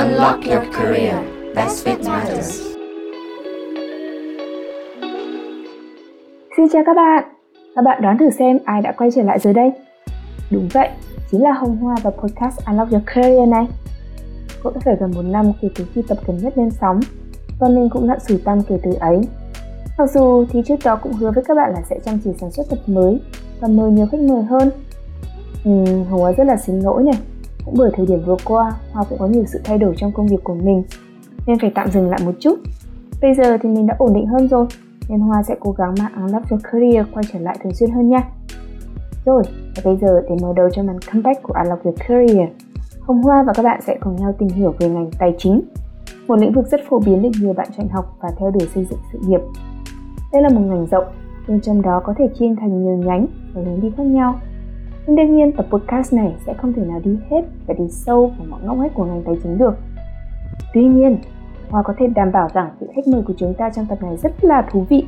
Unlock your career. Best fit matters. Xin chào các bạn. Các bạn đoán thử xem ai đã quay trở lại rồi đây? Đúng vậy, chính là Hồng Hoa và podcast Unlock Your Career này. Cũng đã phải gần một năm kể từ khi tập gần nhất lên sóng và mình cũng đã sủi tâm kể từ ấy. Mặc dù thì trước đó cũng hứa với các bạn là sẽ chăm chỉ sản xuất tập mới và mời nhiều khách mời hơn. Ừ, Hồng Hoa rất là xin lỗi này, cũng bởi thời điểm vừa qua Hoa cũng có nhiều sự thay đổi trong công việc của mình nên phải tạm dừng lại một chút. Bây giờ thì mình đã ổn định hơn rồi nên Hoa sẽ cố gắng mang Unlock Your Career quay trở lại thường xuyên hơn nha. Rồi, và bây giờ để mở đầu cho màn comeback của Unlock Your Career, Hồng Hoa và các bạn sẽ cùng nhau tìm hiểu về ngành tài chính, một lĩnh vực rất phổ biến được nhiều bạn chọn học và theo đuổi xây dựng sự nghiệp. Đây là một ngành rộng, nhưng trong đó có thể chia thành nhiều nhánh và hướng đi khác nhau. Nhưng đương nhiên tập podcast này sẽ không thể nào đi hết và đi sâu vào mọi ngóc ngách của ngành tài chính được. Tuy nhiên, Hoa có thể đảm bảo rằng vị khách mời của chúng ta trong tập này rất là thú vị.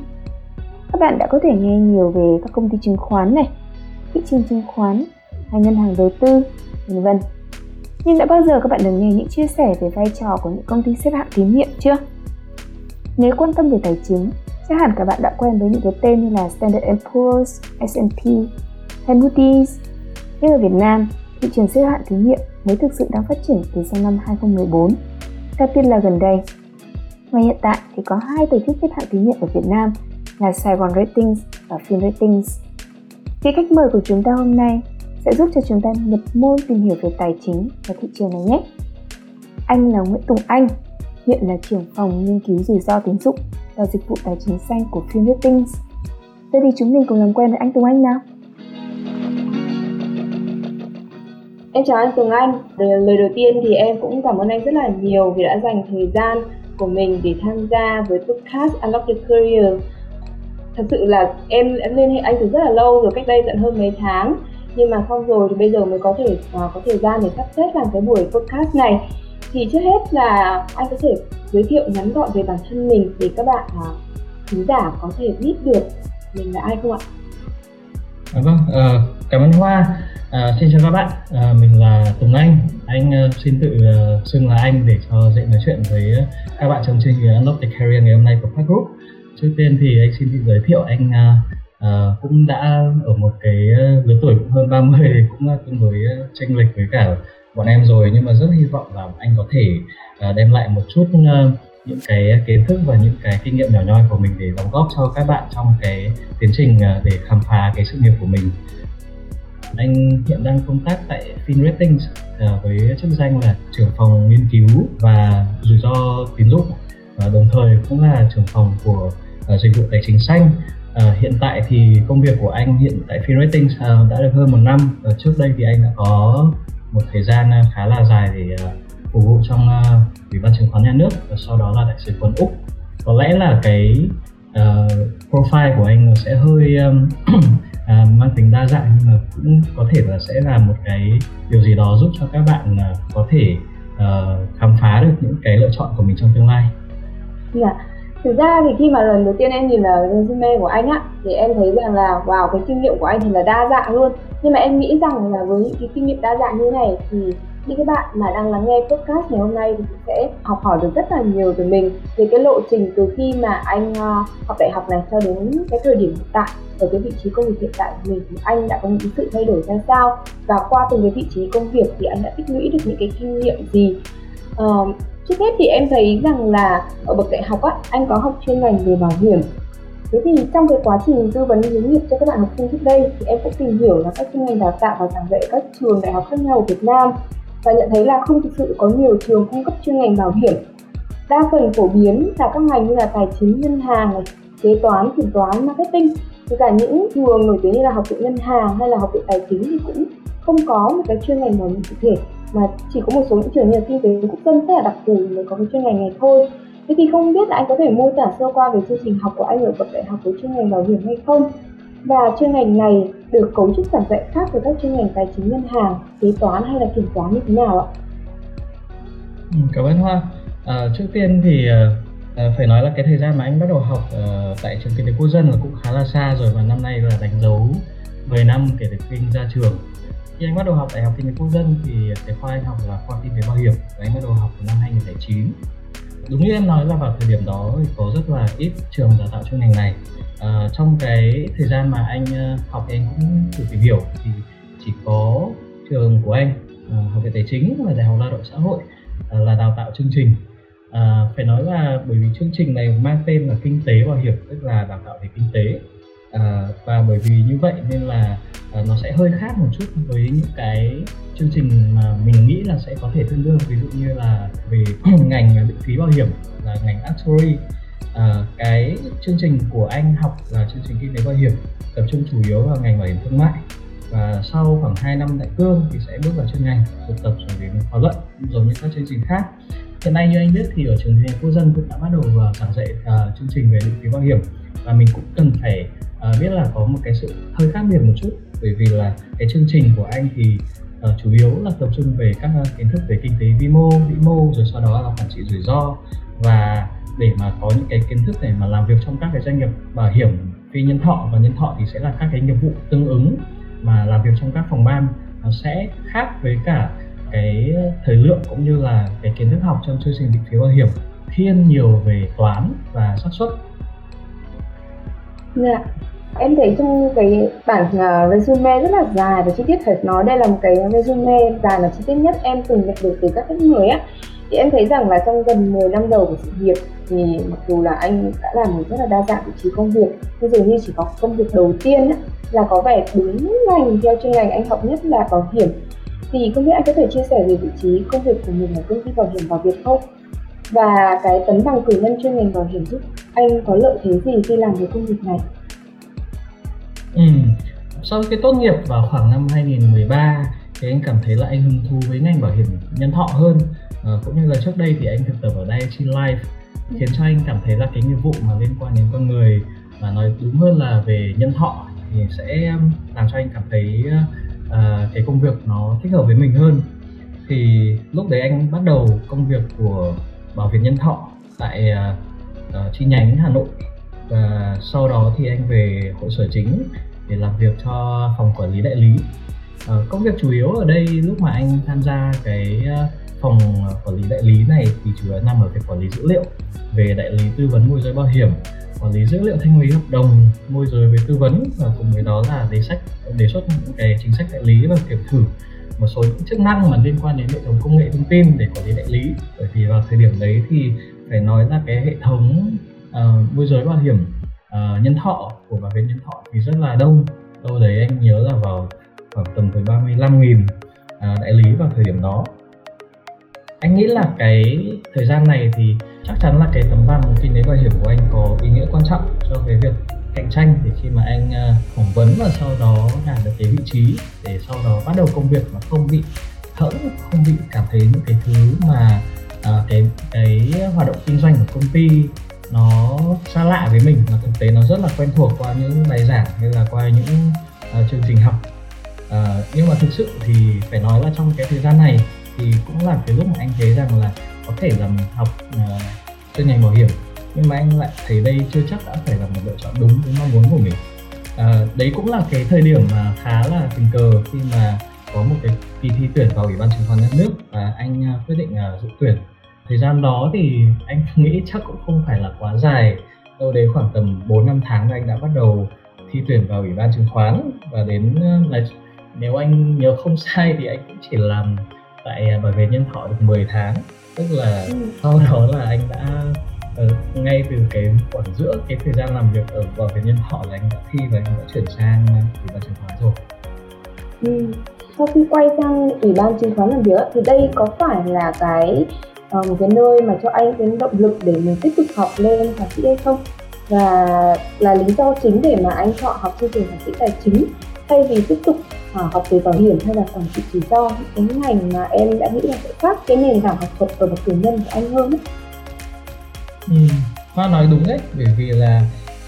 Các bạn đã có thể nghe nhiều về các công ty chứng khoán này, thị trường chứng khoán hay ngân hàng đầu tư, vân vân. Nhưng đã bao giờ các bạn được nghe những chia sẻ về vai trò của những công ty xếp hạng tín nhiệm chưa? Nếu quan tâm về tài chính, chắc hẳn các bạn đã quen với những cái tên như là Standard Poor's, S&P hay Moody's. Nhưng ở Việt Nam, thị trường xếp hạng tín nhiệm mới thực sự đang phát triển từ sau năm 2014 Đặc biệt là gần đây. Và hiện tại thì có hai tổ chức xếp hạng tín nhiệm ở Việt Nam là Saigon Ratings và Fin Ratings. Vị khách mời của chúng ta hôm nay sẽ giúp cho chúng ta nhập môn tìm hiểu về tài chính và thị trường này nhé. Anh là Nguyễn Tùng Anh, hiện là trưởng phòng nghiên cứu rủi ro tín dụng và dịch vụ tài chính xanh của Fin Ratings. Vậy thì chúng mình cùng làm quen với anh Tùng Anh nào. Em chào anh Tường Anh. Lời đầu tiên thì em cũng cảm ơn anh rất là nhiều vì đã dành thời gian của mình để tham gia với podcast Unlock Your Career. Thật sự là em em liên hệ anh từ rất là lâu rồi, cách đây tận hơn mấy tháng. Nhưng mà xong rồi thì bây giờ mới có thể uh, có thời gian để sắp xếp làm cái buổi podcast này. Thì trước hết là anh có thể giới thiệu ngắn gọn về bản thân mình để các bạn uh, khán giả có thể biết được mình là ai không ạ? À, vâng, uh, cảm ơn Hoa. À, xin chào các bạn, à, mình là Tùng Anh. Anh uh, xin tự uh, xưng là anh để cho dễ nói chuyện với các bạn trong chương trình Unlock the Career ngày hôm nay của Park Group. Trước tiên thì anh xin tự giới thiệu anh uh, uh, cũng đã ở một cái lứa tuổi cũng hơn 30 thì cũng uh, tương đối tranh lệch với cả bọn em rồi nhưng mà rất hy vọng là anh có thể uh, đem lại một chút uh, những cái kiến thức và những cái kinh nghiệm nhỏ nhoi của mình để đóng góp cho các bạn trong cái tiến trình để khám phá cái sự nghiệp của mình anh hiện đang công tác tại FinRatings à, với chức danh là trưởng phòng nghiên cứu và rủi ro tín dụng và đồng thời cũng là trưởng phòng của à, dịch vụ tài chính xanh. À, hiện tại thì công việc của anh hiện tại FinRatings à, đã được hơn một năm À, trước đây thì anh đã có một thời gian à, khá là dài để à, phục vụ trong à, ủy ban chứng khoán nhà nước và sau đó là đại sứ quán úc. Có lẽ là cái uh, profile của anh sẽ hơi um, à, mang tính đa dạng nhưng mà cũng có thể là sẽ là một cái điều gì đó giúp cho các bạn uh, có thể uh, khám phá được những cái lựa chọn của mình trong tương lai. Dạ, thực ra thì khi mà lần đầu tiên em nhìn là resume của anh á thì em thấy rằng là wow cái kinh nghiệm của anh thì là đa dạng luôn nhưng mà em nghĩ rằng là với những cái kinh nghiệm đa dạng như này thì những cái bạn mà đang lắng nghe podcast ngày hôm nay thì cũng sẽ học hỏi được rất là nhiều từ mình về cái lộ trình từ khi mà anh uh, học đại học này cho đến cái thời điểm hiện tại ở cái vị trí công việc hiện tại của mình thì anh đã có những sự thay đổi ra sao? Và qua từng cái vị trí công việc thì anh đã tích lũy được những cái kinh nghiệm gì? Uh, trước hết thì em thấy rằng là ở bậc đại học á anh có học chuyên ngành về bảo hiểm. Thế thì trong cái quá trình tư vấn hướng nghiệp cho các bạn học sinh trước đây thì em cũng tìm hiểu là các chuyên ngành đào tạo và giảng dạy các trường đại học khác nhau ở Việt Nam và nhận thấy là không thực sự có nhiều trường cung cấp chuyên ngành bảo hiểm. Đa phần phổ biến là các ngành như là tài chính, ngân hàng, này, kế toán, kiểm toán, marketing. Thì cả những trường nổi tiếng như là học viện ngân hàng hay là học viện tài chính thì cũng không có một cái chuyên ngành bảo hiểm cụ thể mà chỉ có một số những trường như là kinh tế quốc dân rất là đặc thù mới có cái chuyên ngành này thôi. Thế thì không biết là anh có thể mô tả sơ qua về chương trình học của anh ở bậc đại học với chuyên ngành bảo hiểm hay không? Và chuyên ngành này được cấu trúc giảng dạy khác với các chuyên ngành tài chính ngân hàng, kế toán hay là kiểm toán như thế nào ạ? Ừ, cảm ơn Hoa. À, trước tiên thì à, à, phải nói là cái thời gian mà anh bắt đầu học à, tại trường kinh tế quốc dân là cũng khá là xa rồi và năm nay là đánh dấu 10 năm kể từ khi anh ra trường. khi anh bắt đầu học đại học kinh tế quốc dân thì cái khoa anh học là khoa kinh tế bảo hiểm và anh bắt đầu học từ năm 2009 đúng như em nói là vào thời điểm đó thì có rất là ít trường đào tạo chuyên ngành này. À, trong cái thời gian mà anh ờ, học thì anh cũng thử tìm hiểu thì chỉ có trường của anh ờ, học viện tài chính và đại học lao động xã hội là đào tạo chương trình. À, phải nói là bởi vì chương trình này mang tên là kinh tế bảo hiểm tức là đào tạo về kinh tế à, và bởi vì như vậy nên là à, nó sẽ hơi khác một chút với những cái chương trình mà mình nghĩ là sẽ có thể tương đương. Ví dụ như là về ngành định phí bảo hiểm là ngành actuary à, ờ, cái chương trình của anh học là chương trình kinh tế bảo hiểm tập trung chủ yếu vào ngành bảo hiểm thương mại. Và sau khoảng 2 năm tại cương thì sẽ bước vào chuyên ngành thực tập rồi đến khóa luận giống như các chương trình khác. Hiện nay như anh biết thì ở trường đại học quốc dân cũng đã bắt đầu giảng dạy uh, chương trình về định phí bảo hiểm. Và mình cũng cần phải uh, biết là có một cái sự hơi khác biệt một chút bởi vì là cái chương trình của anh thì uh, chủ yếu là tập trung về các uh, kiến thức về kinh tế vi mô vĩ mô rồi sau đó là quản trị rủi ro và để mà có những cái kiến thức để mà làm việc trong các cái doanh nghiệp bảo hiểm phi nhân thọ và nhân thọ thì sẽ là các cái nghiệp vụ tương ứng mà làm việc trong các phòng ban nó sẽ khác với cả cái thời lượng cũng như là cái kiến thức học trong chương trình định phí bảo hiểm thiên nhiều về toán và xác suất. Dạ. Em thấy trong cái bản à, resume rất là dài và chi tiết Thật nói đây là một cái resume dài và chi tiết nhất em từng nhận được từ các khách mời á thì em thấy rằng là trong gần 10 năm đầu của sự nghiệp thì mặc dù là anh đã làm một rất là đa dạng vị trí công việc nhưng dường như chỉ có công việc đầu tiên á, là có vẻ đúng ngành theo chuyên ngành anh học nhất là bảo hiểm thì không biết anh có thể chia sẻ về vị trí công việc của mình ở công ty bảo hiểm bảo Việt không? Và cái tấm bằng cử nhân chuyên ngành bảo hiểm giúp anh có lợi thế gì khi làm cái công việc này? Ừ. Sau khi tốt nghiệp vào khoảng năm 2013 thì anh cảm thấy là anh hứng thú với ngành bảo hiểm nhân thọ hơn. À, cũng như là trước đây thì anh thực tập ở Daiichi Life khiến cho anh cảm thấy là cái nghiệp vụ mà liên quan đến con người và nói đúng hơn là về nhân thọ thì sẽ làm cho anh cảm thấy uh, cái công việc nó thích hợp với mình hơn. Thì lúc đấy anh bắt đầu công việc của bảo việt nhân thọ tại uh, chi nhánh hà nội và sau đó thì anh về hội sở chính để làm việc cho phòng quản lý đại lý. Uh, công việc chủ yếu ở đây lúc mà anh tham gia cái ờ, phòng quản lý đại lý này thì chủ yếu nằm ở việc quản lý dữ liệu về đại lý tư vấn môi giới bảo hiểm quản lý dữ liệu thanh lý hợp đồng môi giới với tư vấn và cùng với đó là đề sách đề xuất những cái chính sách đại lý và kiểm thử một số những chức năng mà liên quan đến hệ thống công nghệ thông tin để quản lý đại lý. Bởi vì vào thời điểm đấy thì phải nói là cái hệ thống uh, môi giới bảo hiểm. Uh, nhân thọ của bảo hiểm nhân thọ thì rất là đông. Đâu đấy anh nhớ là vào khoảng tầm tới 35 nghìn uh, đại lý vào thời điểm đó. Anh nghĩ là cái thời gian này thì chắc chắn là cái tấm bằng kinh tế bảo hiểm của anh có ý nghĩa quan trọng cho cái việc cạnh tranh để khi mà anh ờ, phỏng vấn và sau đó đạt được cái vị trí để sau đó bắt đầu công việc mà không bị hẫng không bị cảm thấy những cái thứ mà à, cái cái hoạt động kinh doanh của công ty nó xa lạ với mình mà thực tế nó rất là quen thuộc qua những bài giảng hay là qua những uh, chương trình học. Uh, nhưng mà thực sự thì phải nói là trong cái thời gian này thì cũng là cái lúc mà anh thấy rằng là có thể là mình học uh, chuyên ngành bảo hiểm nhưng mà anh lại thấy đây chưa chắc đã phải là một lựa chọn đúng với mong muốn của mình. À, đấy cũng là cái thời điểm mà khá là tình cờ khi mà có một cái kỳ thi tuyển vào ủy ban chứng khoán nhà nước và anh uh, quyết định uh, dự tuyển thời gian đó thì anh nghĩ chắc cũng không phải là quá dài đâu đấy khoảng tầm 4 năm tháng anh đã bắt đầu thi tuyển vào ủy ban chứng khoán và đến là nếu anh nhớ không sai thì anh cũng chỉ làm tại bảo vệ nhân thọ được 10 tháng tức là ừ. sau đó là anh đã uh, ngay từ cái khoảng giữa cái thời gian làm việc ở bảo vệ nhân thọ là anh đã thi và anh đã chuyển sang ủy ban chứng khoán rồi ừ. sau khi quay sang ủy ban chứng khoán làm việc thì đây có phải là cái uh, một cái nơi mà cho anh cái động lực để mình tiếp tục học lên thạc sĩ hay không và là lý do chính để mà anh chọn học chương trình thạc sĩ tài chính thay vì tiếp tục à, học về bảo hiểm hay là quản trị rủi ro cái ngành mà em đã nghĩ là sẽ khác cái nền tảng học thuật ở bậc cử nhân của anh hơn ấy. Ừ, Khoa nói đúng đấy bởi vì là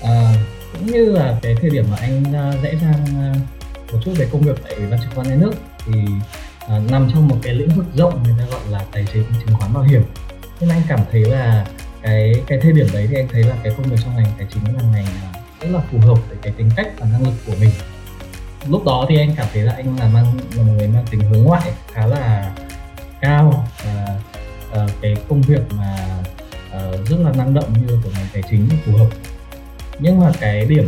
à, cũng như là cái thời điểm mà anh à, rẽ sang à, một chút về công việc tại ủy ban chứng khoán nhà nước thì à, nằm trong một cái lĩnh vực rộng người ta gọi là tài chính chứng khoán bảo hiểm. Nên anh cảm thấy là cái cái thời điểm đấy thì anh thấy là cái công việc trong ngành tài chính là ngành à, rất là phù hợp với cái tính cách và năng lực của mình. Lúc đó thì anh cảm thấy là anh là mang là một người mang tính hướng ngoại khá là cao và uh, cái công việc mà uh, rất là năng động như của ngành tài chính phù hợp. Nhưng mà cái điểm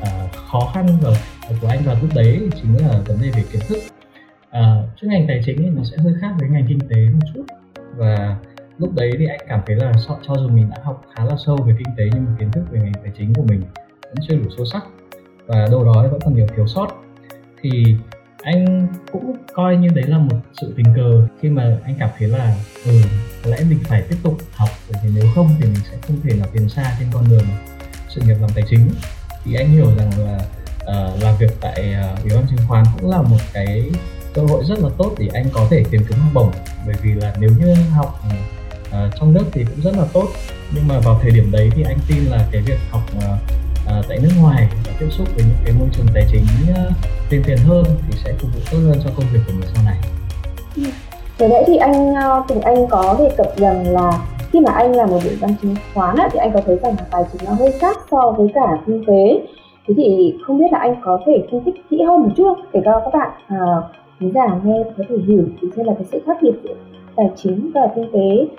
uh, khó khăn vào của anh vào lúc đấy chính là vấn đề về kiến thức. Ờ, à, chứ ngành tài chính thì nó sẽ hơi khác với ngành kinh tế một chút. Và lúc đấy thì anh cảm thấy là cho, cho dù mình đã học khá là sâu về kinh tế nhưng mà kiến thức về ngành tài chính của mình vẫn chưa đủ sâu sắc. Và đâu đó vẫn còn nhiều thiếu sót. Thì anh cũng coi như đấy là một sự tình cờ khi mà anh cảm thấy là ừ có lẽ mình phải tiếp tục học bởi vì nếu không thì mình sẽ không thể là tiến xa trên con đường sự nghiệp làm tài chính. Thì anh hiểu rằng là uh, làm việc tại uh, ủy ban chứng khoán cũng là một cái cơ hội rất là tốt để anh có thể tìm kiếm học bổng. Bởi vì là nếu như học uh, trong nước thì cũng rất là tốt. Nhưng mà vào thời điểm đấy thì anh tin là cái việc học uh, uh, tại nước ngoài và tiếp xúc với những cái môi trường tài chính uh, tiền tiền hơn thì sẽ phục vụ tốt hơn cho công việc của mình sau này. Vừa nãy thì anh Tùng Anh có đề cập rằng là khi mà anh làm một ủy văn chứng khoán thì anh có thấy rằng là tài chính nó hơi khác so với cả kinh tế. Thế thì không biết là anh có thể phân tích kỹ hơn một chút để cho các bạn khán giả nghe có thể hiểu thì xem là cái sự khác biệt giữa tài chính và kinh tế.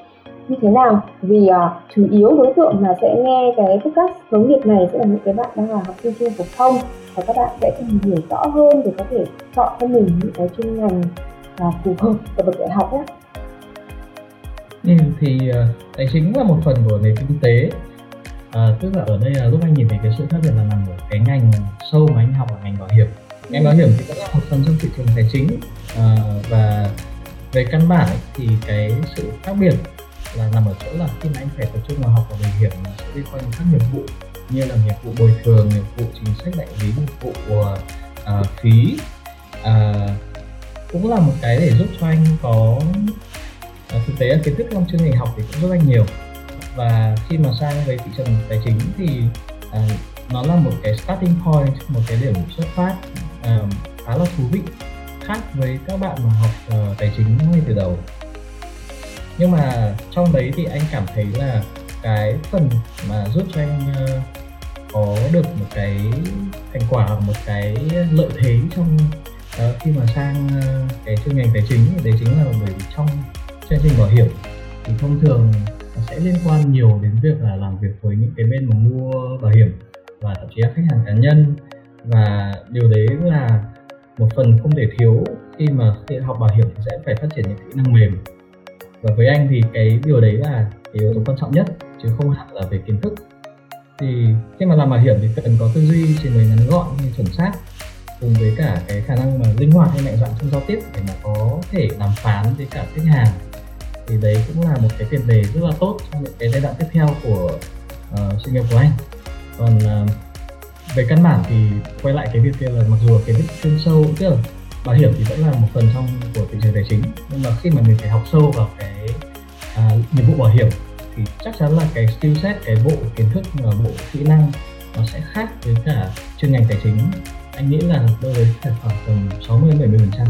Như thế nào? Vì uh, chủ yếu đối tượng mà sẽ nghe cái podcast hướng nghiệp này sẽ là những cái bạn đang là học sinh chuyên phổ thông. Và các bạn sẽ cần hiểu rõ hơn để có thể chọn cho mình những cái chuyên ngành uh, phù hợp ở bậc đại học nhé. Ừ, thì uh, tài chính là một phần của nền kinh tế. À, tức là ở đây là lúc anh nhìn thấy cái sự khác biệt là nằm ở cái ngành sâu mà anh học là ngành bảo hiểm ngành bảo hiểm thì cũng là một phần trong thị trường tài chính à, và về căn bản ấy, thì cái sự khác biệt là nằm ở chỗ là khi mà anh phải tập trung vào học vào bảo hiểm nó sẽ liên quan đến các nghiệp vụ như là nghiệp vụ bồi thường nghiệp vụ chính sách đại lý nghiệp vụ uh, phí. À, cũng là một cái để giúp cho anh có à, thực tế là kiến thức trong chương trình học thì cũng rất là nhiều. Và khi mà sang về thị trường tài chính thì à, nó là một cái starting point một cái điểm xuất phát uh, khá là thú vị. Khác với các bạn mà học uh, tài chính ngay từ đầu. Nhưng mà trong đấy thì anh cảm thấy là cái phần mà giúp cho anh uh, có được một cái thành quả một cái lợi thế trong uh, khi mà sang uh, cái chuyên ngành tài chính. Thì đấy chính là bởi vì trong chương trình bảo hiểm thì thông thường nó sẽ liên quan nhiều đến việc là làm việc với những cái bên mà mua bảo hiểm và thậm chí là khách hàng cá nhân và điều đấy là một phần không thể thiếu khi mà khi học bảo hiểm thì sẽ phải phát triển những kỹ năng mềm. Và với anh thì cái điều đấy là cái yếu tố quan trọng nhất chứ không hẳn là về kiến thức. Thì khi mà làm bảo hiểm thì cần có tư duy trình bày ngắn gọn nhưng chuẩn xác cùng với cả cái khả năng mà linh hoạt hay mạnh dạn trong giao tiếp để mà có thể đàm phán với cả khách hàng. Thì đấy cũng là một cái tiền đề rất là tốt trong những cái giai đoạn tiếp theo của uh, sự nghiệp của anh. Còn uh, về căn bản thì quay lại cái việc kia là mặc dù kiến thức chuyên sâu tức là bảo hiểm thì vẫn là một phần trong của thị trường tài chính nhưng mà khi mà mình phải học sâu vào cái uh, nghiệp vụ bảo hiểm thì chắc chắn là cái skill set cái bộ kiến thức và bộ kỹ năng nó sẽ khác với cả chuyên ngành tài chính. Anh nghĩ là đâu đấy phải khoảng tầm 60 đến 70 phần trăm.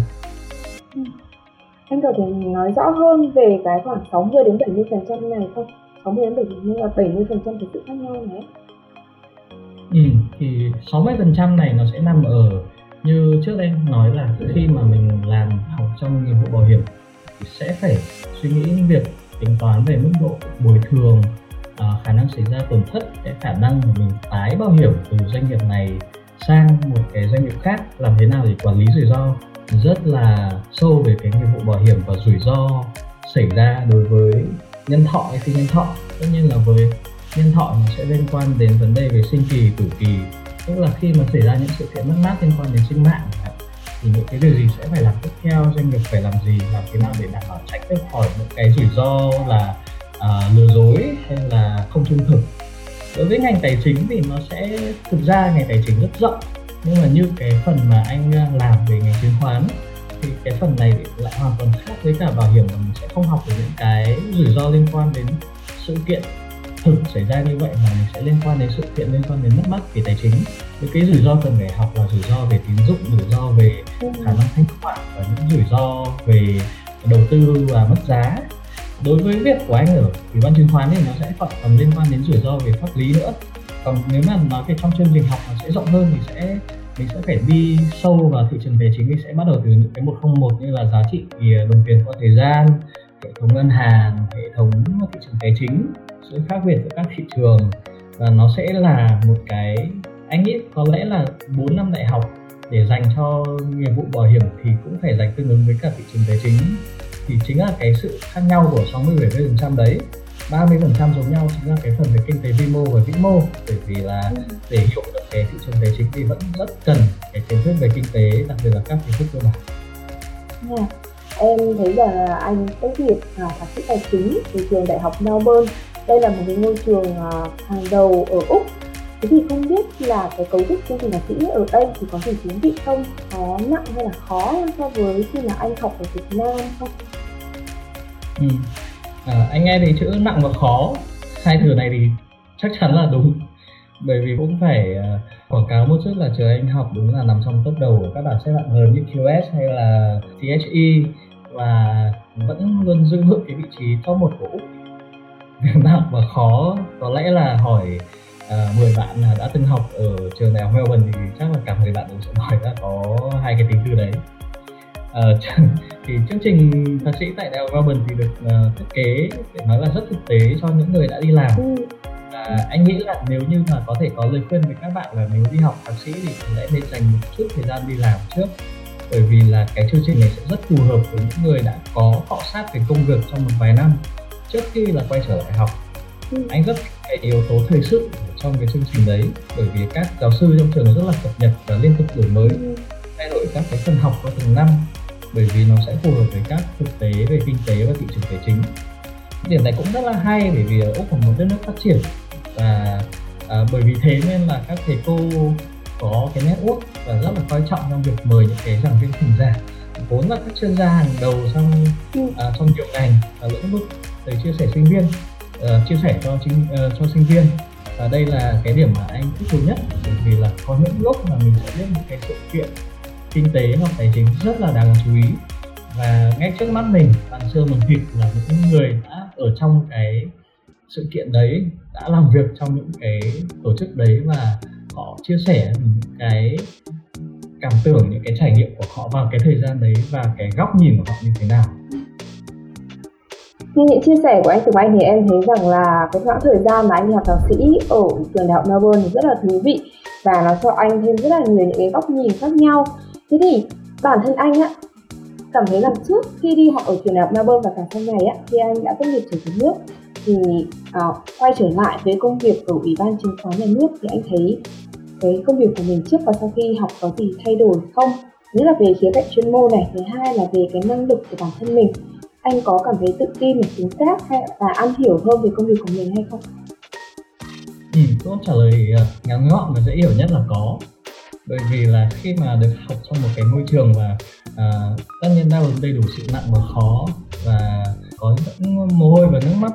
Anh có thể nói rõ hơn về cái khoảng 60 đến 70 phần trăm này không? 60 đến 70 là 70 phần trăm cái sự khác nhau này. Ừ, thì 60 phần trăm này nó sẽ nằm ở như trước đây nói là khi mà mình làm học trong nghiệp vụ bảo hiểm thì sẽ phải suy nghĩ những việc tính toán về mức độ bồi thường uh, khả năng xảy ra tổn thất cái khả năng của mình tái bảo hiểm từ doanh nghiệp này sang một cái doanh nghiệp khác làm thế nào để quản lý rủi ro. Rất là sâu về cái nghiệp vụ bảo hiểm và rủi ro xảy ra đối với nhân thọ hay phi nhân thọ. Tất nhiên là với nhân thọ nó sẽ liên quan đến vấn đề về sinh kỳ tử kỳ. Tức là khi mà xảy ra những sự kiện mất mát liên quan đến sinh mạng thì những cái điều gì sẽ phải làm tiếp theo doanh nghiệp phải làm gì làm thế nào để đảm bảo tránh được khỏi những cái rủi ro là uh, lừa dối hay là không trung thực. Đối với ngành tài chính thì nó sẽ thực ra ngành tài chính rất rộng nhưng mà như cái phần mà anh làm về ngành chứng khoán thì cái phần này lại hoàn toàn khác với cả bảo hiểm mà mình sẽ không học được những cái rủi ro liên quan đến sự kiện thực xảy ra như vậy mà nó sẽ liên quan đến sự kiện, liên quan đến mất mát về tài chính. Những cái rủi ro cần phải học là rủi ro về tín dụng, rủi ro về khả năng thanh khoản và những rủi ro về đầu tư và mất giá. Đối với việc của anh ở ủy ban chứng khoán thì nó sẽ còn liên quan đến rủi ro về pháp lý nữa. Còn nếu mà nói về trong chương trình học nó sẽ rộng hơn thì sẽ, mình sẽ phải đi sâu vào thị trường tài chính. Mình sẽ bắt đầu từ những cái 101 như là giá trị ờ, đồng tiền qua thời gian, hệ thống ngân hàng, hệ thống thị trường tài chính sự khác biệt giữa các thị trường và nó sẽ là một cái anh nghĩ có lẽ là 4 năm đại học để dành cho nghiệp vụ bảo hiểm thì cũng phải dành tương ứng với cả thị trường tài chính thì chính là cái sự khác nhau của 60 70 phần trăm đấy 30 phần trăm giống nhau chính là cái phần về kinh tế vi mô và vĩ mô bởi vì là ừ. để hiểu được cái thị trường tài chính thì vẫn rất cần cái kiến thức về kinh tế đặc biệt là các kiến thức cơ bản. Yeah. Em thấy là anh tốt nghiệp à, thạc sĩ tài chính từ trường đại học Melbourne. Đây là một cái ngôi trường à, hàng đầu ở Úc Thế thì không biết là cái cấu trúc chương trình thạc sĩ ở đây thì có gì thú vị không? Có nặng hay là khó hơn so với khi mà anh học ở Việt Nam không? Ừ. À, anh nghe thấy chữ nặng và khó hai từ này thì chắc chắn là đúng bởi vì cũng phải uh, quảng cáo một chút là trường anh học đúng là nằm trong top đầu của các bảng xếp hạng lớn như QS hay là THE và vẫn luôn giữ vững cái vị trí top 1 của Úc nặng và khó. Có lẽ là hỏi à, 10 bạn đã từng học ở trường đại học Melbourne thì chắc là cả 10 bạn đều sẽ nói là có hai cái tính từ đấy. À, thì chương trình thạc sĩ tại đại học Melbourne thì được uh, thiết kế để nói là rất thực tế cho những người đã đi làm. Ừ. và anh nghĩ là nếu như mà có thể có lời khuyên với các bạn là nếu đi học thạc sĩ thì hãy nên dành một chút thời gian đi làm trước. Bởi vì là cái chương trình này sẽ rất phù hợp với những người đã có cọ sát với công việc trong một vài năm trước khi là quay trở lại học ừ. anh rất cái yếu tố thời sự trong cái chương trình đấy bởi vì các giáo sư trong trường rất là cập nhật và liên tục đổi mới ừ. thay đổi các cái phần học qua từng năm bởi vì nó sẽ phù hợp với các thực tế về kinh tế và thị trường tài chính điểm này cũng rất là hay bởi vì ở úc là một đất nước phát triển và à, bởi vì thế nên là các thầy cô có cái network và rất là coi trọng trong việc mời những cái giảng viên thỉnh giảng vốn là các chuyên gia hàng đầu trong ừ. à, trong nhiều ngành và lĩnh vực để chia sẻ sinh viên. Uh, chia sẻ cho chính uh, ờ, cho sinh viên. Và đây là cái điểm mà anh thích thú nhất bởi vì là có những lúc mà mình sẽ biết một cái sự kiện kinh tế hoặc tài chính rất là đáng chú ý. Và ngay trước mắt mình bạn xưa mình thịt là những người đã ở trong cái sự kiện đấy đã làm việc trong những cái tổ chức đấy và họ chia sẻ những cái cảm tưởng những cái trải nghiệm của họ vào cái thời gian đấy và cái góc nhìn của họ như thế nào như những chia sẻ của anh Tùng Anh thì em thấy rằng là cái khoảng thời gian mà anh học thạc sĩ ở trường đại học Melbourne thì rất là thú vị và nó cho anh thêm rất là nhiều những cái góc nhìn khác nhau. Thế thì bản thân anh á cảm thấy là trước khi đi học ở trường đại học Melbourne và cả sau này á khi anh đã tốt nghiệp trở về nước thì à, quay trở lại với công việc ở ủy ban chứng khoán nhà nước thì anh thấy cái công việc của mình trước và sau khi học có gì thay đổi không? Nhất là về khía cạnh chuyên môn này thứ hai là về cái năng lực của bản thân mình anh có cảm thấy tự tin và chính xác hay là ăn hiểu hơn về công việc của mình hay không? Ừ, câu trả lời ờ, ngắn gọn và dễ hiểu nhất là có. Bởi vì là khi mà được học trong một cái môi trường và uh, tất nhiên đau ứng đầy đủ sự nặng và khó và có những mồ hôi và nước mắt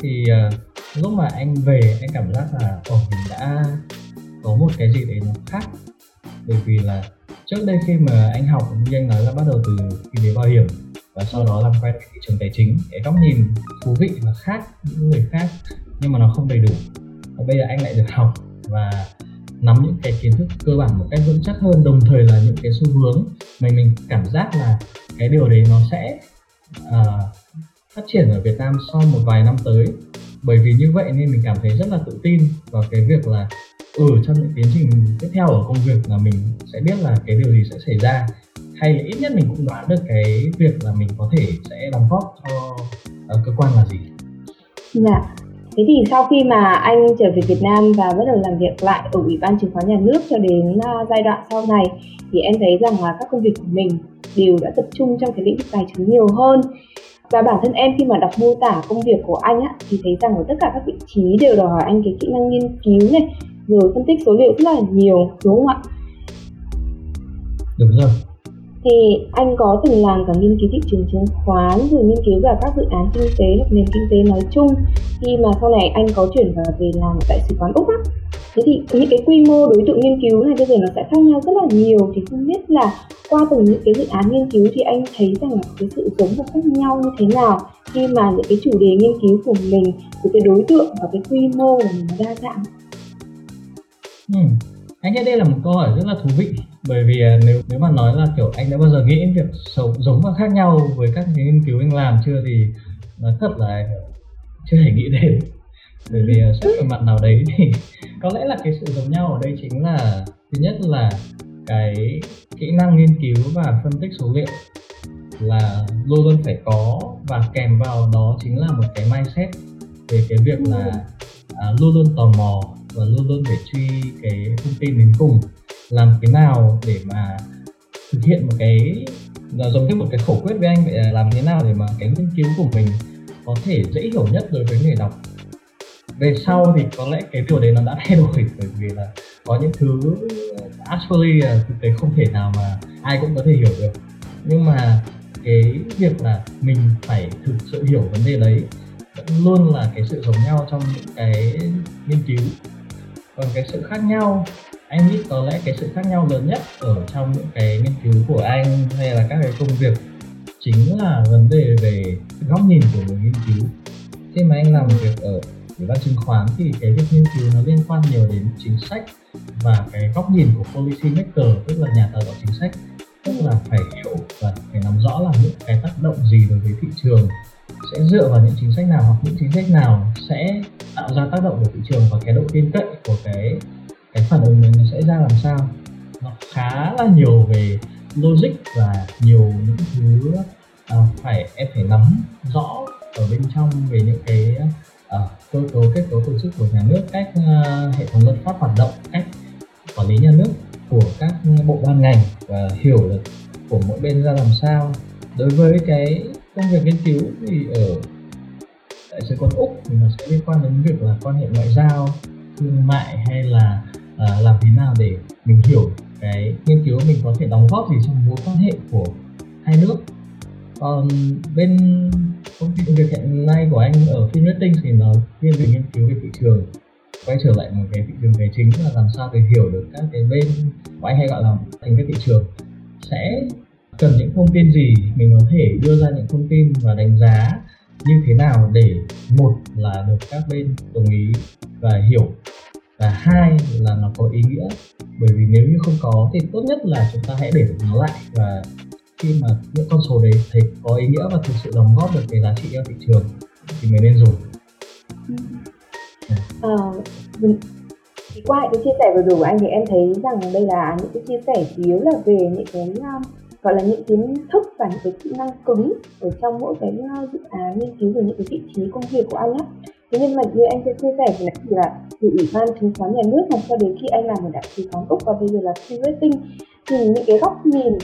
thì uh, lúc mà anh về anh cảm giác là ồ mình đã có một cái gì đấy nó khác. Bởi vì là trước đây khi mà anh học như anh nói là bắt đầu từ kinh tế bảo hiểm và sau đó làm quen với thị trường tài chính cái góc nhìn thú vị và khác những người khác nhưng mà nó không đầy đủ. Và bây giờ anh lại được học và nắm những cái kiến thức cơ bản một cách vững chắc hơn đồng thời là những cái xu hướng mà mình cảm giác là cái điều đấy nó sẽ uh, phát triển ở Việt Nam sau một vài năm tới. Bởi vì như vậy nên mình cảm thấy rất là tự tin vào cái việc là ừ trong những tiến trình tiếp theo ở công việc là mình sẽ biết là cái điều gì sẽ xảy ra hay là ít nhất mình cũng đoán được cái việc là mình có thể sẽ đóng góp cho uh, cơ quan là gì? Dạ. Thế thì sau khi mà anh trở về Việt Nam và bắt đầu làm việc lại ở ủy ban chứng khoán nhà nước cho đến uh, giai đoạn sau này thì em thấy rằng là các công việc của mình đều đã tập trung trong cái lĩnh vực tài chính nhiều hơn. Và bản thân em khi mà đọc mô tả công việc của anh á thì thấy rằng ở tất cả các vị trí đều đòi hỏi anh cái kỹ năng nghiên cứu này rồi phân tích số liệu rất là nhiều đúng không ạ? Đúng rồi thì anh có từng làm cả nghiên cứu thị trường chứng khoán, rồi nghiên cứu cả các dự án kinh tế hoặc nền kinh tế nói chung khi mà sau này anh có chuyển vào về làm tại sứ quán úc á? Thế thì những cái quy mô đối tượng nghiên cứu này bây giờ nó sẽ khác nhau rất là nhiều. Thì không biết là qua từng những cái dự án nghiên cứu thì anh thấy rằng là cái sự giống và khác nhau như thế nào khi mà những cái chủ đề nghiên cứu của mình của cái đối tượng và cái quy mô của mình đa dạng? Ừ anh nghĩ đây là một câu hỏi rất là thú vị bởi vì à, nếu nếu mà nói là kiểu anh đã bao giờ nghĩ đến việc sống giống và khác nhau với các cái nghiên cứu anh làm chưa thì nói thật là chưa hề nghĩ đến. Bởi vì à, xét về mặt nào đấy thì có lẽ là cái sự giống nhau ở đây chính là thứ nhất là cái kỹ năng nghiên cứu và phân tích số liệu là luôn luôn phải có và kèm vào đó chính là một cái mindset về cái việc là à, luôn luôn tò mò và luôn luôn phải truy cái thông tin đến cùng làm thế nào để mà thực hiện một cái là giống như một cái khẩu quyết với anh vậy là làm thế nào để mà cái nghiên cứu của mình có thể dễ hiểu nhất đối với người đọc? Về sau thì có lẽ cái điều đấy nó đã thay đổi, bởi vì là có những thứ ờ, actually là thực tế không thể nào mà ai cũng có thể hiểu được. Nhưng mà cái việc là mình phải thực sự hiểu vấn đề đấy vẫn luôn là cái sự giống nhau trong những cái nghiên cứu. Còn cái sự khác nhau anh nghĩ có lẽ cái sự khác nhau lớn nhất ở trong những cái nghiên cứu của anh hay là các cái công việc chính là vấn đề về góc nhìn của người nghiên cứu. Khi mà anh làm việc ở ủy ban chứng khoán thì cái việc nghiên cứu nó liên quan nhiều đến chính sách và cái góc nhìn của policy maker, tức là nhà tạo ra chính sách, tức là phải hiểu và phải nắm rõ là những cái tác động gì đối với thị trường sẽ dựa vào những chính sách nào hoặc những chính sách nào sẽ tạo ra tác động của thị trường và cái độ tin cậy của cái cái phản ứng này nó sẽ ra làm sao? Nó khá là nhiều về logic và nhiều những thứ uh, phải em phải nắm rõ ở bên trong về những cái uh, cơ cấu kết cấu tổ chức của nhà nước cách uh, hệ thống luật pháp hoạt động cách quản lý nhà nước của các bộ ban ngành và hiểu được của mỗi bên ra làm sao. Đối với cái công việc nghiên cứu thì ở đại sứ quán úc thì nó sẽ liên quan đến việc là quan hệ ngoại giao thương mại hay là uh, làm thế nào để mình hiểu cái nghiên cứu mình có thể đóng góp gì trong mối quan hệ của hai nước. Còn bên công ty việc hiện nay của anh ở Finrating thì nó chuyên về nghiên cứu về thị trường quay trở lại một cái thị trường tài chính là làm sao để hiểu được các cái bên của anh hay gọi là thành cái thị trường. Sẽ cần những thông tin gì mình có thể đưa ra những thông tin và đánh giá như thế nào để một là được các bên đồng ý và hiểu và hai là nó có ý nghĩa bởi vì nếu như không có thì tốt nhất là chúng ta hãy để nó lại. Và khi mà những con số đấy thấy có ý nghĩa và thực sự đóng góp được cái giá trị cho thị trường thì mới nên dùng. À, qua những cái chia sẻ vừa rồi của anh thì em thấy rằng đây là những cái chia sẻ chủ yếu là về những cái um, gọi là những kiến thức và những cái kỹ năng cứng ở trong mỗi cái uh, dự án nghiên cứu về những cái vị trí công việc của anh á thế nhưng mà như anh sẽ chia sẻ thì là từ ủy ban chứng khoán nhà nước hoặc cho đến khi anh làm ở đại sứ quán úc và bây giờ là free rating thì những cái góc nhìn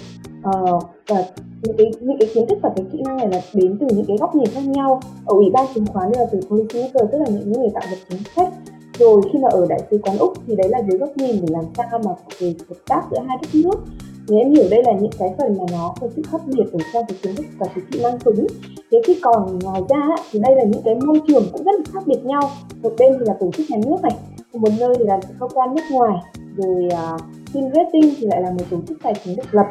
uh, và những cái những cái kiến thức và cái kỹ năng này là đến từ những cái góc nhìn khác nhau. Ở ủy ban chứng khoán là từ policy maker tức là những người tạo lập chính sách. Rồi khi mà ở đại sứ quán úc thì đấy là dưới góc nhìn để làm sao mà về hợp tác giữa hai đất nước thì em hiểu đây là những cái phần mà nó có sự khác biệt ở trong cái kiến thức và cái kỹ năng cứng thế thì còn ngoài ra thì đây là những cái môi trường cũng rất là khác biệt nhau. Một bên thì là tổ chức nhà nước này một nơi thì là cơ quan nước ngoài rồi à, uh, Fin Rating thì lại là một tổ chức tài chính độc lập.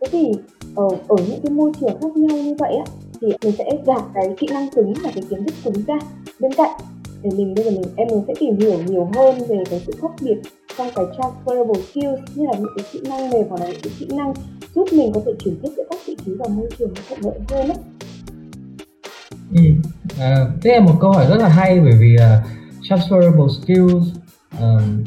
Thế thì ở ở những cái môi trường khác nhau như vậy á thì mình sẽ gạt cái kỹ năng cứng và cái kiến thức cứng ra bên cạnh. Để mình bây giờ mình em mình sẽ tìm hiểu nhiều hơn về cái sự khác biệt trong cái transferable skills như là những cái kỹ năng mềm hoặc là những cái kỹ năng giúp mình có thể chuyển tiếp giữa các vị trí và môi trường thuận lợi hơn ấy. Ừ. À, đây là một câu hỏi rất là hay bởi vì uh, transferable skills um,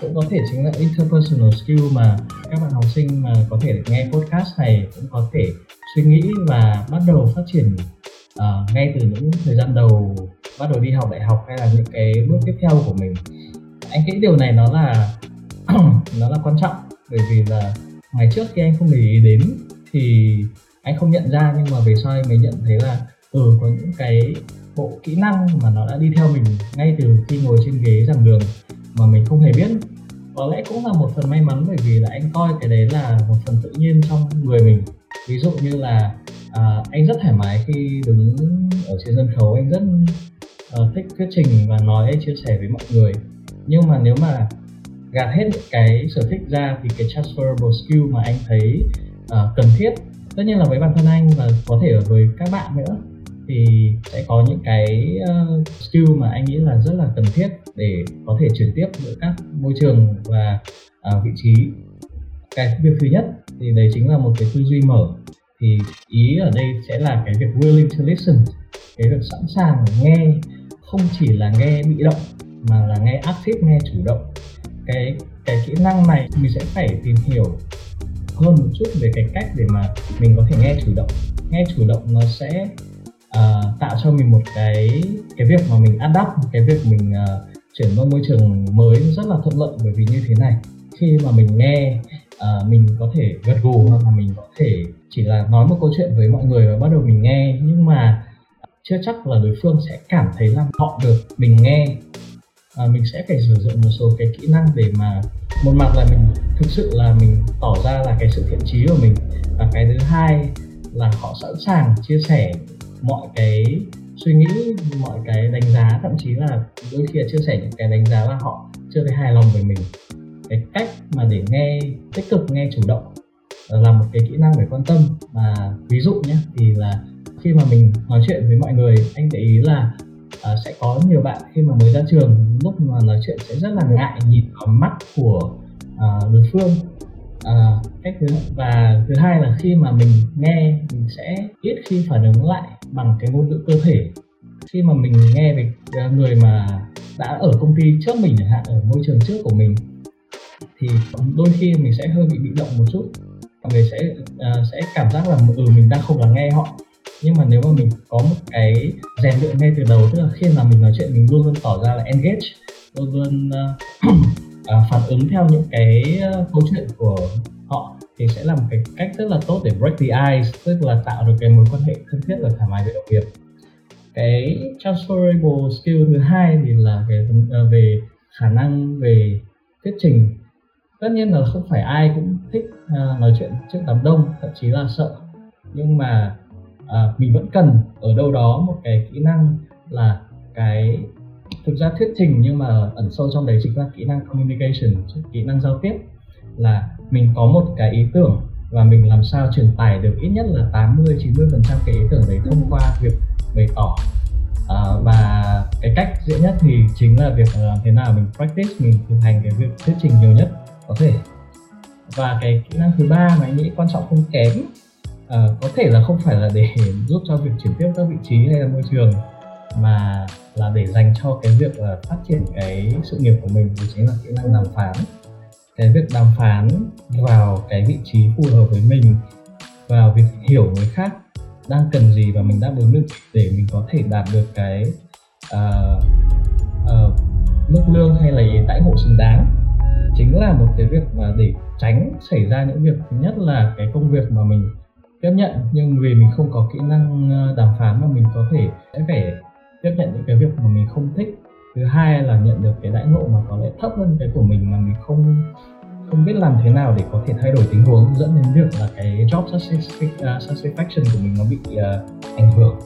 cũng có thể chính là interpersonal skill mà các bạn học sinh mà có thể nghe podcast này cũng có thể suy nghĩ và bắt đầu phát triển uh, ngay từ những thời gian đầu bắt đầu đi học đại học hay là những cái bước tiếp theo của mình anh nghĩ điều này nó là nó là quan trọng. Bởi vì là ngày trước khi anh không để ý đến thì anh không nhận ra nhưng mà về sau anh mới nhận thấy là ừ có những cái bộ kỹ năng mà nó đã đi theo mình ngay từ khi ngồi trên ghế giảng đường mà mình không hề biết. Có lẽ cũng là một phần may mắn bởi vì là anh coi cái đấy là một phần tự nhiên trong người mình. Ví dụ như là à, anh rất thoải mái khi đứng ở trên sân khấu anh rất uh, thích thuyết trình và nói chia sẻ với mọi người nhưng mà nếu mà gạt hết cái sở thích ra thì cái transferable skill mà anh thấy uh, cần thiết tất nhiên là với bản thân anh và có thể ở với các bạn nữa thì sẽ có những cái uh, skill mà anh nghĩ là rất là cần thiết để có thể chuyển tiếp giữa các môi trường và uh, vị trí. Cái việc thứ nhất thì đấy chính là một cái tư duy mở thì ý ở đây sẽ là cái việc willing to listen cái việc sẵn sàng nghe không chỉ là nghe bị động mà là nghe active nghe chủ động. Cái cái kỹ năng này mình sẽ phải tìm hiểu hơn một chút về cái cách để mà mình có thể nghe chủ động. Nghe chủ động nó sẽ uh, tạo cho mình một cái cái việc mà mình adapt cái việc mình uh, chuyển qua môi trường mới rất là thuận lợi. Bởi vì như thế này khi mà mình nghe uh, mình có thể gật gù hoặc là mình có thể chỉ là nói một câu chuyện với mọi người và bắt đầu mình nghe. Nhưng mà chưa chắc là đối phương sẽ cảm thấy là họ được mình nghe à, mình sẽ phải sử dụng một số cái kỹ năng để mà một mặt là mình thực sự là mình tỏ ra là cái sự thiện trí của mình và cái thứ hai là họ sẵn sàng chia sẻ mọi cái suy nghĩ mọi cái đánh giá thậm chí là đôi khi là chia sẻ những cái đánh giá là họ chưa thấy hài lòng về mình. Cái cách mà để nghe tích cực nghe chủ động ờ, là một cái kỹ năng để quan tâm. Và ví dụ nhé thì là khi mà mình nói chuyện với mọi người anh để ý là Ờ, sẽ có nhiều bạn khi mà mới ra trường lúc mà nói chuyện sẽ rất là ngại nhìn vào mắt của uh, đối phương. Uh, cách thứ và thứ hai là khi mà mình nghe mình sẽ ít khi phản ứng lại bằng cái ngôn ngữ cơ thể. Khi mà mình nghe về người mà đã ở công ty trước mình chẳng hạn ở môi trường trước của mình thì đôi khi mình sẽ hơi bị bị động một chút. Mọi người sẽ uh, sẽ cảm giác là ừ mình đang không lắng nghe họ nhưng mà nếu mà mình có một cái rèn luyện ngay từ đầu tức là khi mà mình nói chuyện mình luôn luôn tỏ ra là engage luôn luôn uh, uh, phản ứng theo những cái uh, câu chuyện của họ thì sẽ là một cái cách rất là tốt để break the ice tức là tạo được cái mối quan hệ thân thiết và thoải mái với đồng nghiệp. Cái transferable skill thứ hai thì là về uh, về khả năng về thuyết trình. Tất nhiên là không phải ai cũng thích uh, nói chuyện trước đám đông thậm chí là sợ. Nhưng mà uh, mình vẫn cần ở đâu đó một cái kỹ năng là cái thực ra thuyết trình nhưng mà ẩn sâu trong đấy chính là kỹ năng communication kỹ năng giao tiếp. Là mình có một cái ý tưởng và mình làm sao truyền tải được ít nhất là 80 90 phần trăm cái ý tưởng đấy thông qua việc bày tỏ. À, và cái cách dễ nhất thì chính là việc làm thế nào mình practice mình thực hành cái việc thuyết trình nhiều nhất có thể. Và cái kỹ năng thứ ba mà anh nghĩ quan trọng không kém uh, có thể là không phải là để giúp cho việc chuyển tiếp các vị trí hay là môi trường mà là để dành cho cái việc là phát triển cái sự nghiệp của mình thì chính là kỹ năng đàm phán. Cái việc đàm phán vào cái vị trí phù hợp với mình vào việc hiểu người khác đang cần gì và mình đáp ứng được để mình có thể đạt được cái uh, uh, mức lương hay là đãi ngộ xứng đáng chính là một cái việc mà để tránh xảy ra những việc. Thứ nhất là cái công việc mà mình tiếp nhận nhưng vì mình không có kỹ năng ờ, đàm phán mà mình có thể sẽ phải tiếp nhận những cái việc mà mình không thích thứ hai là nhận được cái đãi ngộ mà có lẽ thấp hơn cái của mình mà mình không không biết làm thế nào để có thể thay đổi tình huống dẫn đến việc là cái job à, satisfaction của mình nó bị uh, ảnh hưởng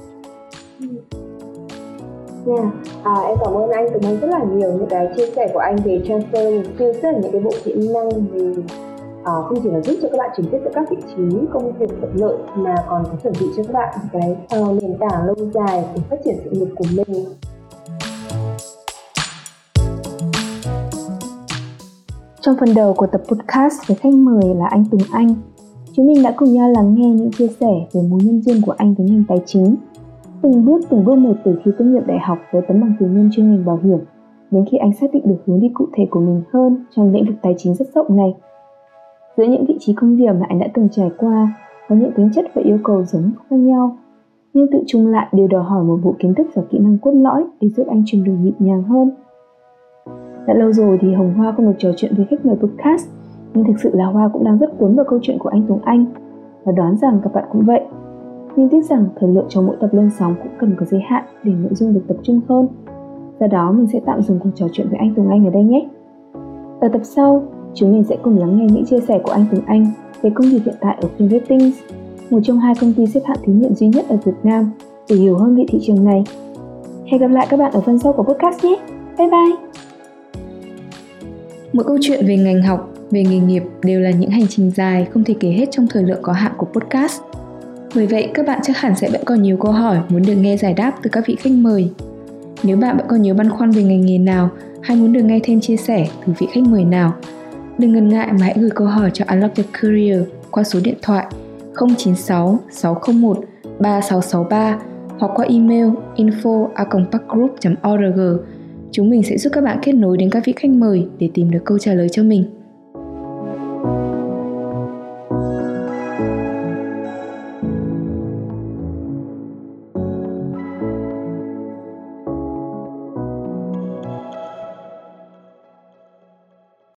Yeah. À, em cảm ơn anh cảm Anh rất là nhiều những cái chia sẻ của anh về transfer skills rất là những cái bộ kỹ năng về à, không chỉ là giúp cho các bạn chuyển tiếp giữa các vị trí công việc thuận lợi mà còn có chuẩn bị cho các bạn cái uh, nền tảng lâu dài để phát triển sự nghiệp của mình Trong phần đầu của tập podcast với khách mời là anh Tùng Anh, chúng mình đã cùng nhau lắng nghe những chia sẻ về mối nhân duyên của anh với ngành tài chính. Từng bước từng bước một từ khi tốt nghiệp đại học với tấm bằng cử nhân chuyên ngành bảo hiểm, đến khi anh xác định được hướng đi cụ thể của mình hơn trong lĩnh vực tài chính rất rộng này Giữa những vị trí công việc mà anh đã từng trải qua có những tính chất và yêu cầu giống khác nhau, nhưng tự chung lại đều đòi hỏi một bộ kiến thức và kỹ năng cốt lõi để giúp anh chuyển đổi nhịp nhàng hơn. Đã lâu rồi thì Hồng Hoa không được trò chuyện với khách mời podcast, nhưng thực sự là Hoa cũng đang rất cuốn vào câu chuyện của anh Tùng Anh và đoán rằng các bạn cũng vậy. Nhưng tiếc rằng thời lượng cho mỗi tập lên sóng cũng cần có giới hạn để nội dung được tập trung hơn. Do đó mình sẽ tạm dừng cuộc trò chuyện với anh Tùng Anh ở đây nhé. Ở tập sau, Chúng mình sẽ cùng lắng nghe những chia sẻ của anh Tùng Anh về công việc hiện tại ở FinRatings, một trong hai công ty xếp hạng tín nhiệm duy nhất ở Việt Nam để hiểu hơn về thị trường này. Hẹn gặp lại các bạn ở phần sau của podcast nhé. Bye bye! Mỗi câu chuyện về ngành học, về nghề nghiệp đều là những hành trình dài không thể kể hết trong thời lượng có hạn của podcast. Bởi vậy, các bạn chắc hẳn sẽ vẫn còn nhiều câu hỏi muốn được nghe giải đáp từ các vị khách mời. Nếu bạn vẫn còn nhiều băn khoăn về ngành nghề nào hay muốn được nghe thêm chia sẻ từ vị khách mời nào, Đừng ngần ngại mà hãy gửi câu hỏi cho Unlock Your Career qua số điện thoại 096 601 3663 hoặc qua email info org Chúng mình sẽ giúp các bạn kết nối đến các vị khách mời để tìm được câu trả lời cho mình.